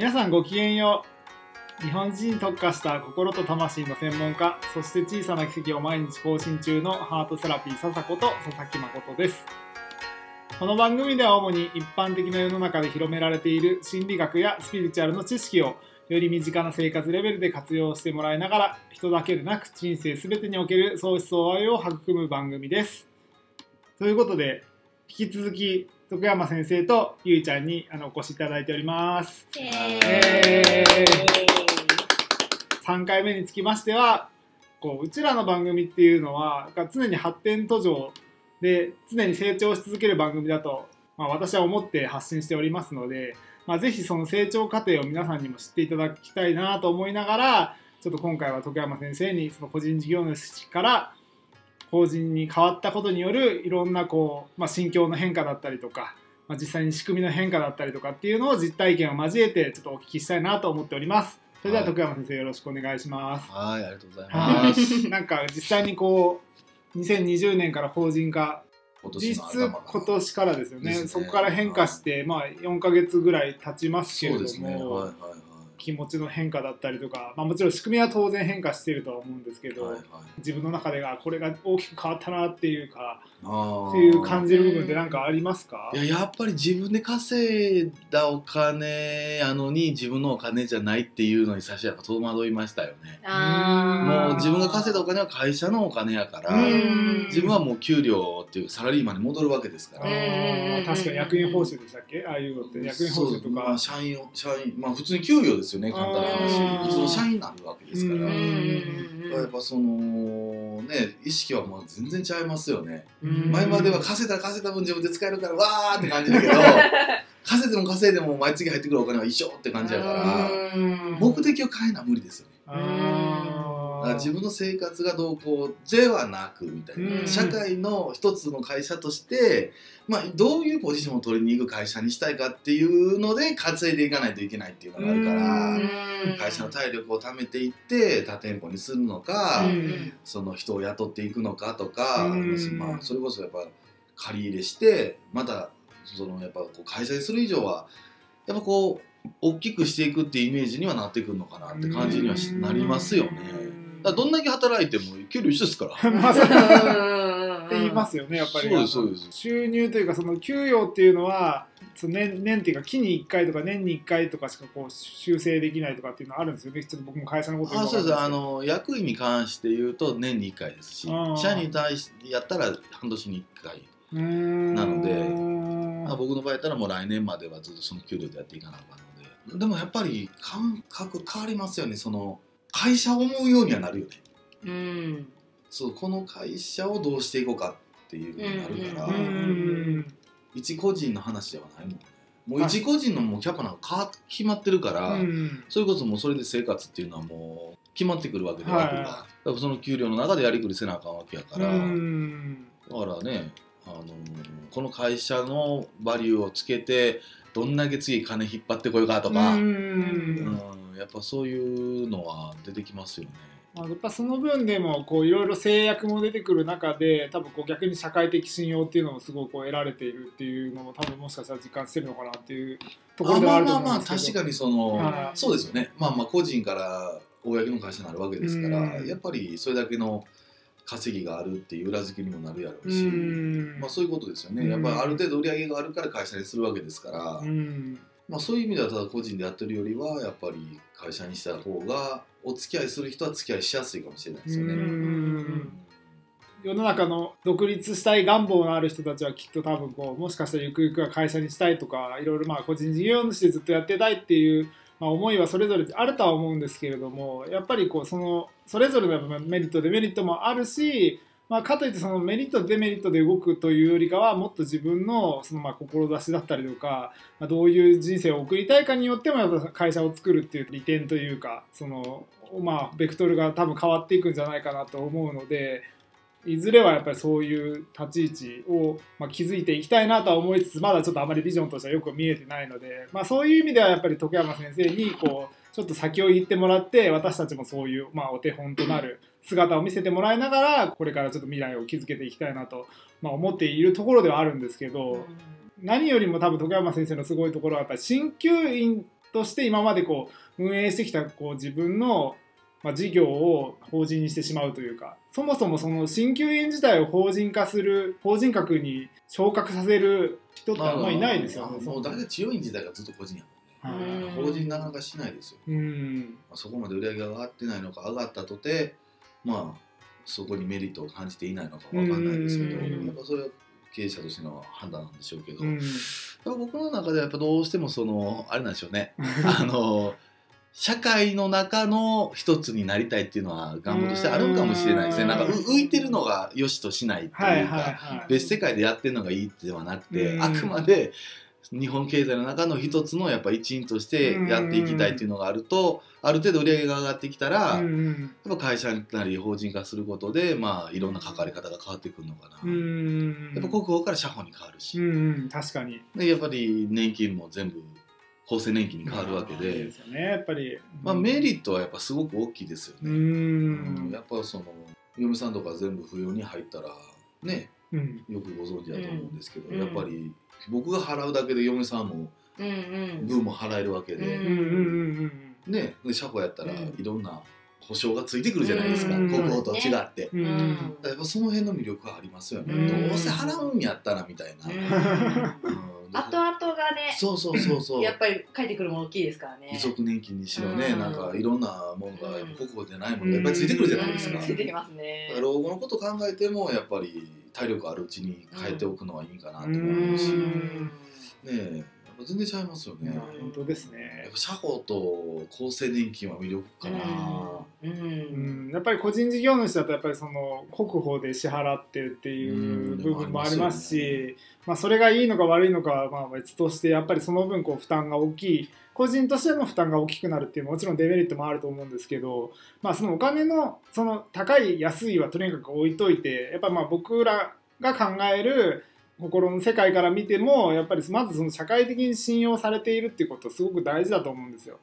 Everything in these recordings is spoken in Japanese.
皆さんごきげんよう。日本人に特化した心と魂の専門家。そして小さな奇跡を毎日更新中のハートセラピー笹子と佐々木誠です。この番組では主に一般的な世の中で広められている心理学やスピリチュアルの知識をより身近な生活レベルで活用してもらいながら人だけでなく人生全てにおける相思相愛を育む番組です。ということで引き続き徳山先生とゆいちゃんにあのお越しいただいております。え3回目につきましてはこううちらの番組っていうのは常に発展途上で常に成長し続ける番組だと、まあ、私は思って発信しておりますので、まあ、ぜひその成長過程を皆さんにも知っていただきたいなと思いながらちょっと今回は徳山先生にその個人事業主から法人に変わったことによるいろんなこう、まあ、心境の変化だったりとか、まあ、実際に仕組みの変化だったりとかっていうのを実体験を交えてちょっとお聞きしたいなと思っております。それでははい徳山先生よろしくお願いします。はい、ありがとうございはます。い、なんか実際にこう2020年から法人化今実質年の頭から今年からですよねねそこから変化して、まあ、4ヶ月ぐらい経ちますけれども、ね。はいはいはい。気持ちの変化だったりとか、まあ、もちろん仕組みは当然変化しているとは思うんですけど、はいはい。自分の中でがこれが大きく変わったなっていうかっていう感じる部分って何かありますか？いややっぱり自分で稼いだお金やのに自分のお金じゃないっていうのに最初は戸惑いましたよね。もう自分が稼いだお金は会社のお金やから、うん。自分はもう給料っていうサラリーマンに戻るわけですから。確かに役員報酬でしたっけ？ああいうのって役員報酬とそうまかあ、社員を社員まあ普通に給与ですよね簡単なあ話ー普通の社員になるわけですから、うん。やっぱそのね意識はもう全然違いますよね、うん。前までは稼いだら稼いだ分自分で使えるからわーって感じだけど 稼いでも稼いでも毎月入ってくるお金は一緒って感じやから目的を変えな無理ですよねだから自分の生活がどうこうではなくみたいな、うん。社会の一つの会社として、まあ、どういうポジションを取りに行く会社にしたいかっていうので稼いでいかないといけないっていうのがあるから、会社の体力を貯めていって他店舗にするのか、うん。その人を雇っていくのかとか、うん。まあ、それこそやっぱ借り入れしてまたそのやっぱこう会社にする以上はやっぱこう大きくしていくっていうイメージにはなってくるのかなって感じにはしなりますよね。だからどんだけ働いても給料一緒ですから。まあそうって言いますよねやっぱりそうですそうです。収入というかその給与っていうのはその年年っていうか期に1回とか年に1回とかしかこう修正できないとかっていうのはあるんですよねちょっと僕も会社のことよあそうですあの役員に関して言うと年に1回ですし社員に対してやったら半年に1回、なのでまあ、僕の場合やったらもう来年まではずっとその給料でやっていかなあかんので。でもやっぱり感覚変わりますよねその会社を思うようにはなるよね。うん。そうこの会社をどうしていこうかっていうになるから、うーん一個人の話ではないもんね。もう一個人のもうキャパなんか決まってるから、うんそれこそもうそれで生活っていうのはもう決まってくるわけで、はいだからその給料の中でやりくりせなあかんわけやから、うんだからね、あのこの会社のバリューをつけてどんだけ次金引っ張ってこようかとか、ううんんやっぱそういうのは出てきますよね。まあ、やっぱその分でもこういろいろ制約も出てくる中で多分こう逆に社会的信用っていうのもすごくこう得られているっていうのも多分もしかしたら実感してるのかなっていうところあではあるとまあまあまあ思うんですけど確かにその、はいそうですよね。まあまあ個人から公の会社になるわけですから、うん。やっぱりそれだけの稼ぎがあるっていう裏付けにもなるやろううし、ん。まあ、そういうことですよね、うんやっぱりある程度売り上げがあるから会社にするわけですから、うんまあ、そういう意味ではただ個人でやってるよりはやっぱり会社にした方がお付き合いする人は付き合いしやすいかもしれないですよね。世の中の独立したい願望のある人たちはきっと多分こうもしかしたらゆくゆくは会社にしたいとかいろいろまあ個人事業主でずっとやってたいっていう、まあ、思いはそれぞれあるとは思うんですけれどもやっぱりこうそのそれぞれのメリットデメリットもあるし、まあ、かといってそのメリットデメリットで動くというよりかはもっと自分のそのまあ志だったりとか、まあ、どういう人生を送りたいかによってもやっぱ会社を作るっていう利点というかそのまあベクトルが多分変わっていくんじゃないかなと思うので。いずれはやっぱりそういう立ち位置を、まあ、築いていきたいなとは思いつつまだちょっとあまりビジョンとしてはよく見えてないので、まあ、そういう意味ではやっぱり徳山先生にこうちょっと先を言ってもらって私たちもそういう、まあ、お手本となる姿を見せてもらいながらこれからちょっと未来を築けていきたいなと、まあ、思っているところではあるんですけど、何よりも多分徳山先生のすごいところはやっぱり鍼灸院として今までこう運営してきたこう自分の、まあ、事業を法人にしてしまうというかそもそもその鍼灸院自体を法人化する法人格に昇格させる人ってあんまりいないですよね。もう大体治療院自体がずっと個人やもんね、うん法人なかなかしないですよ、うん。まあそこまで売り上げが上がってないのか上がったとてまあそこにメリットを感じていないのかわかんないですけど、うん。やっぱそれは経営者としての判断なんでしょうけど、僕の中ではやっぱどうしてもそのあれなんでしょうね。あの社会の中の一つになりたいっていうのは願望としてあるんかもしれないですね。うん。なんかう浮いてるのが良しとしないっていうか。別世界でやってるのがいいってではなくて、うん。あくまで日本経済の中の一つのやっぱ一員としてやっていきたいっていうのがあると、ある程度売り上げが上がってきたら、うん。うんやっぱ会社なり法人化することで、まあ、いろんな関わり方が変わってくるのかな、うん。やっぱ国保から社保に変わるし、うんうん。確かに。でやっぱり年金も全部厚生年金に変わるわけで、やっぱり。まあ、メリットはやっぱすごく大きいですようね、んうん。やっぱその嫁さんとか全部扶養に入ったらねうんよくご存知だと思うんですけど、うん。やっぱり僕が払うだけで嫁さんもうんうん。分も払えるわけで、うんうんうんうんねで社保やったらうん。いろんな保証がついてくるじゃないですか、うん国保と違って。うんうんうん。うんやっぱその辺の魅力はありますよね、うん。どうせ払うんやったらみたいな、うん。うん。後々がねそうそうそうそう。やっぱり帰ってくるもの大きいですからね。遺族年金にしろね、うん。なんかいろんなものがうん国保じゃないものがやっぱりついてくるじゃないですか、うん。ついてきますね。老後のこと考えてもやっぱり体力あるうちに変えておくのはいいかなと思うし、うん。ねえやっぱ全然違いますよね、まあ本当ですやねっぱ社保と厚生年金は魅力かな、うん。うん。やっぱり個人事業主だとやっぱりその国保で支払ってるっていう部分もありますし、まあ、それがいいのか悪いのかはまあ別としてやっぱりその分こう負担が大きい個人としての負担が大きくなるっていうもちろんデメリットもあると思うんですけど、まあ、そのお金のその高い安いはとにかく置いといてやっぱまあ僕らが考える心の世界から見てもやっぱりまずその社会的に信用されているっていうことすごく大事だと思うんですよ。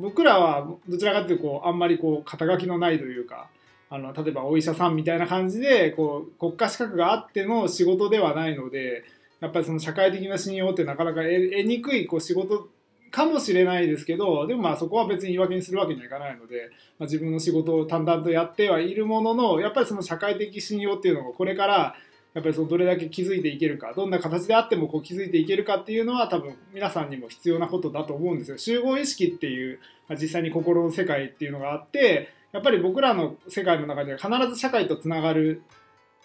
僕らはどちらかというとこうあんまりこう肩書きのないというかあの例えばお医者さんみたいな感じでこう国家資格があっての仕事ではないのでやっぱりその社会的な信用ってなかなか得得にくいこう仕事かもしれないですけどでもまあそこは別に言い訳にするわけにはいかないので、まあ、自分の仕事を淡々とやってはいるもののやっぱりその社会的信用っていうのがこれからやっぱりそのどれだけ築いていけるかどんな形であってもこう築いていけるかっていうのは多分皆さんにも必要なことだと思うんですよ。集合意識っていうまあ実際に心の世界っていうのがあってやっぱり僕らの世界の中では必ず社会とつながる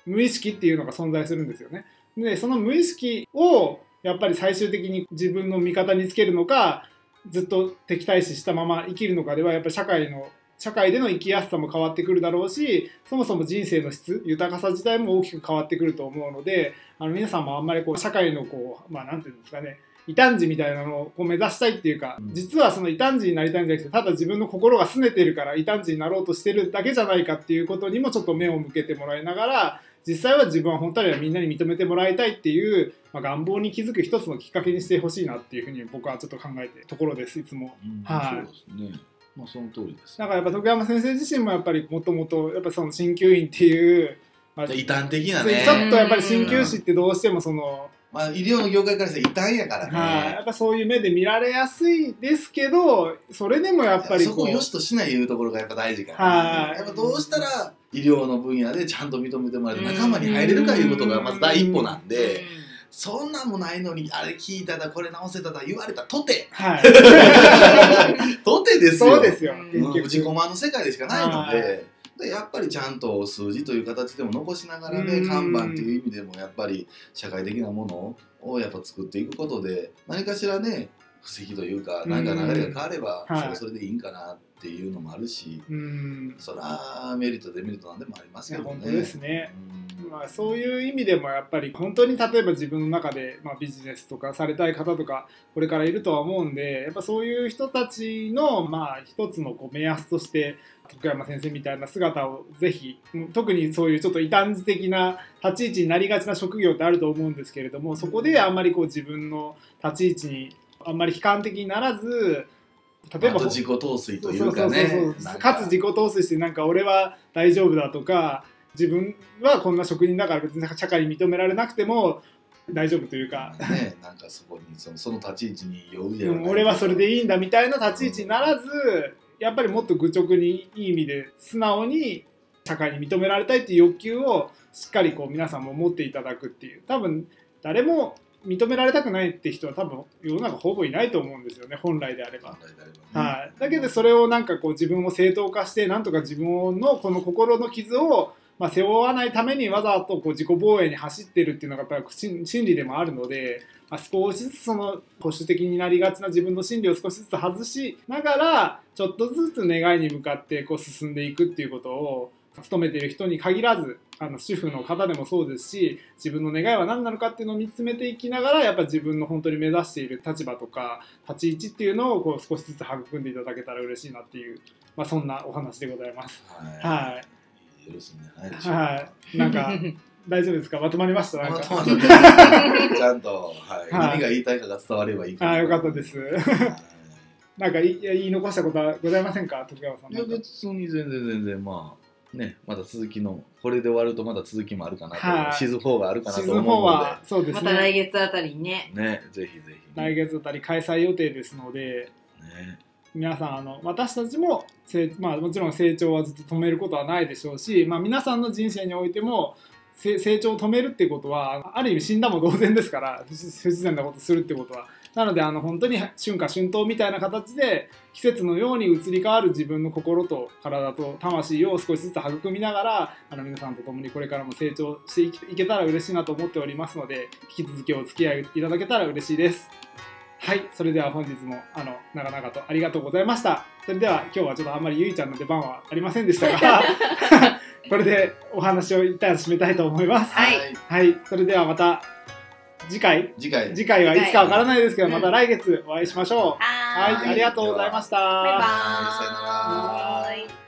無意識っていうのが存在するんですよね。でその無意識をやっぱり最終的に自分の味方につけるのかずっと敵対視したまま生きるのかではやっぱり社会の社会での生きやすさも変わってくるだろうしそもそも人生の質豊かさ自体も大きく変わってくると思うのであの皆さんもあんまりこう社会のこうまあなんていうんですかね異端児みたいなのを目指したいっていうか、うん。実はその異端児になりたいんじゃなくてただ自分の心が拗ねてるから異端児になろうとしてるだけじゃないかっていうことにもちょっと目を向けてもらいながら実際は自分は本当にはみんなに認めてもらいたいっていう、まあ、願望に気づく一つのきっかけにしてほしいなっていうふうに僕はちょっと考えてるところですいつも。うんはい。そうですね。まあその通りです。だからやっぱ徳山先生自身もやっぱりもともとやっぱその鍼灸院っていう、まあ異端的なちょねっとやっぱり鍼灸師ってどうしてもその、まあ医療の業界からしたら異端やからね、はい。やっぱそういう目で見られやすいですけどそれでもやっぱりそこをう良しとしないいうところがやっぱ大事かはい。ら、やっぱどうしたら医療の分野でちゃんと認めてもらえて仲間に入れるかいうことがまず第一歩なんで、そんなんもないのにあれ聞いただこれ直せただ言われたとて。はい。とてですよ。そうですよ。うん自己満の世界でしかないので。でやっぱりちゃんと数字という形でも残しながらねうん。看板っていう意味でもやっぱり社会的なものをやっぱ作っていくことで何かしらね布石というか何か流れが変わればはい。それはそれでいいんかなっていうのもあるし、うん。そらメリットデメリットなんでもありますけどね。ね。うんまあ、そういう意味でもやっぱり本当に例えば自分の中で、まあ、ビジネスとかされたい方とかこれからいるとは思うんでやっぱそういう人たちのまあ一つのこう目安として徳山先生みたいな姿をぜひうん特にそういうちょっと異端児的な立ち位置になりがちな職業ってあると思うんですけれどもそこであんまりこう自分の立ち位置にあんまり悲観的にならず例えば自己陶酔といそうか。ねかつ自己陶酔してなんか俺は大丈夫だとか自分はこんな職人だから別に社会に認められなくても大丈夫というか、ねなんかそこにそのその立ち位置に酔うででも俺はそれでいいんだみたいな立ち位置にならずやっぱりもっと愚直にいい意味で素直に社会に認められたいっていう欲求をしっかりこう皆さんも持っていただくっていう。多分誰も認められたくないって人は多分世の中ほぼいないと思うんですよね本来であれば。だけどそれをなんかこう自分を正当化してなんとか自分のこの心の傷を、まあ、背負わないためにわざとこう自己防衛に走ってるっていうのがやっぱり心心理でもあるので、まあ、少しずつその保守的になりがちな自分の心理を少しずつ外しながらちょっとずつ願いに向かってこう進んでいくっていうことを勤めている人に限らずあの主婦の方でもそうですし自分の願いは何なのかっていうのを見つめていきながらやっぱ自分の本当に目指している立場とか立ち位置っていうのをこう少しずつ育んでいただけたら嬉しいなっていう、まあ、そんなお話でございます。ははいいよろしいんじゃないでい、しょうかはい、なんか大丈夫ですか？まとまりました？なんまかとまったちゃんと、はい。はい。何が言いたいかが伝わればいいか。なあよかったです。はなんかいいや言い残したことはございませんか？徳川さん。いいや別に全然全然まあねまだ続きのこれで終わるとまだ続きもあるかなと、はい。シーズン4があるかなシーズン4と思うのはそうですまた来ね月あたりにね。でねぜひぜひ。来月あたり開催予定ですので。ね皆さんあの私たちも、まあ、もちろん成長はずっと止めることはないでしょうし、まあ、皆さんの人生においても成長を止めるってことはある意味死んだも同然ですから不自然なことするってことはなのであの本当に春夏春冬みたいな形で季節のように移り変わる自分の心と体と魂を少しずつ育みながらあの皆さんと共にこれからも成長していけたら嬉しいなと思っておりますので引き続きお付き合いいただけたら嬉しいです。はい、それでは本日もあの長々とありがとうございました。それでは今日はちょっとあんまりゆいちゃんの出番はありませんでしたが、これでお話を一旦締めたいと思います。はいはい、それではままた次回次回次回はいつかわからないですけど、うんまた来月お会いしましょう。はーい。はい、ありがとうございました。バイバーイはいさよなら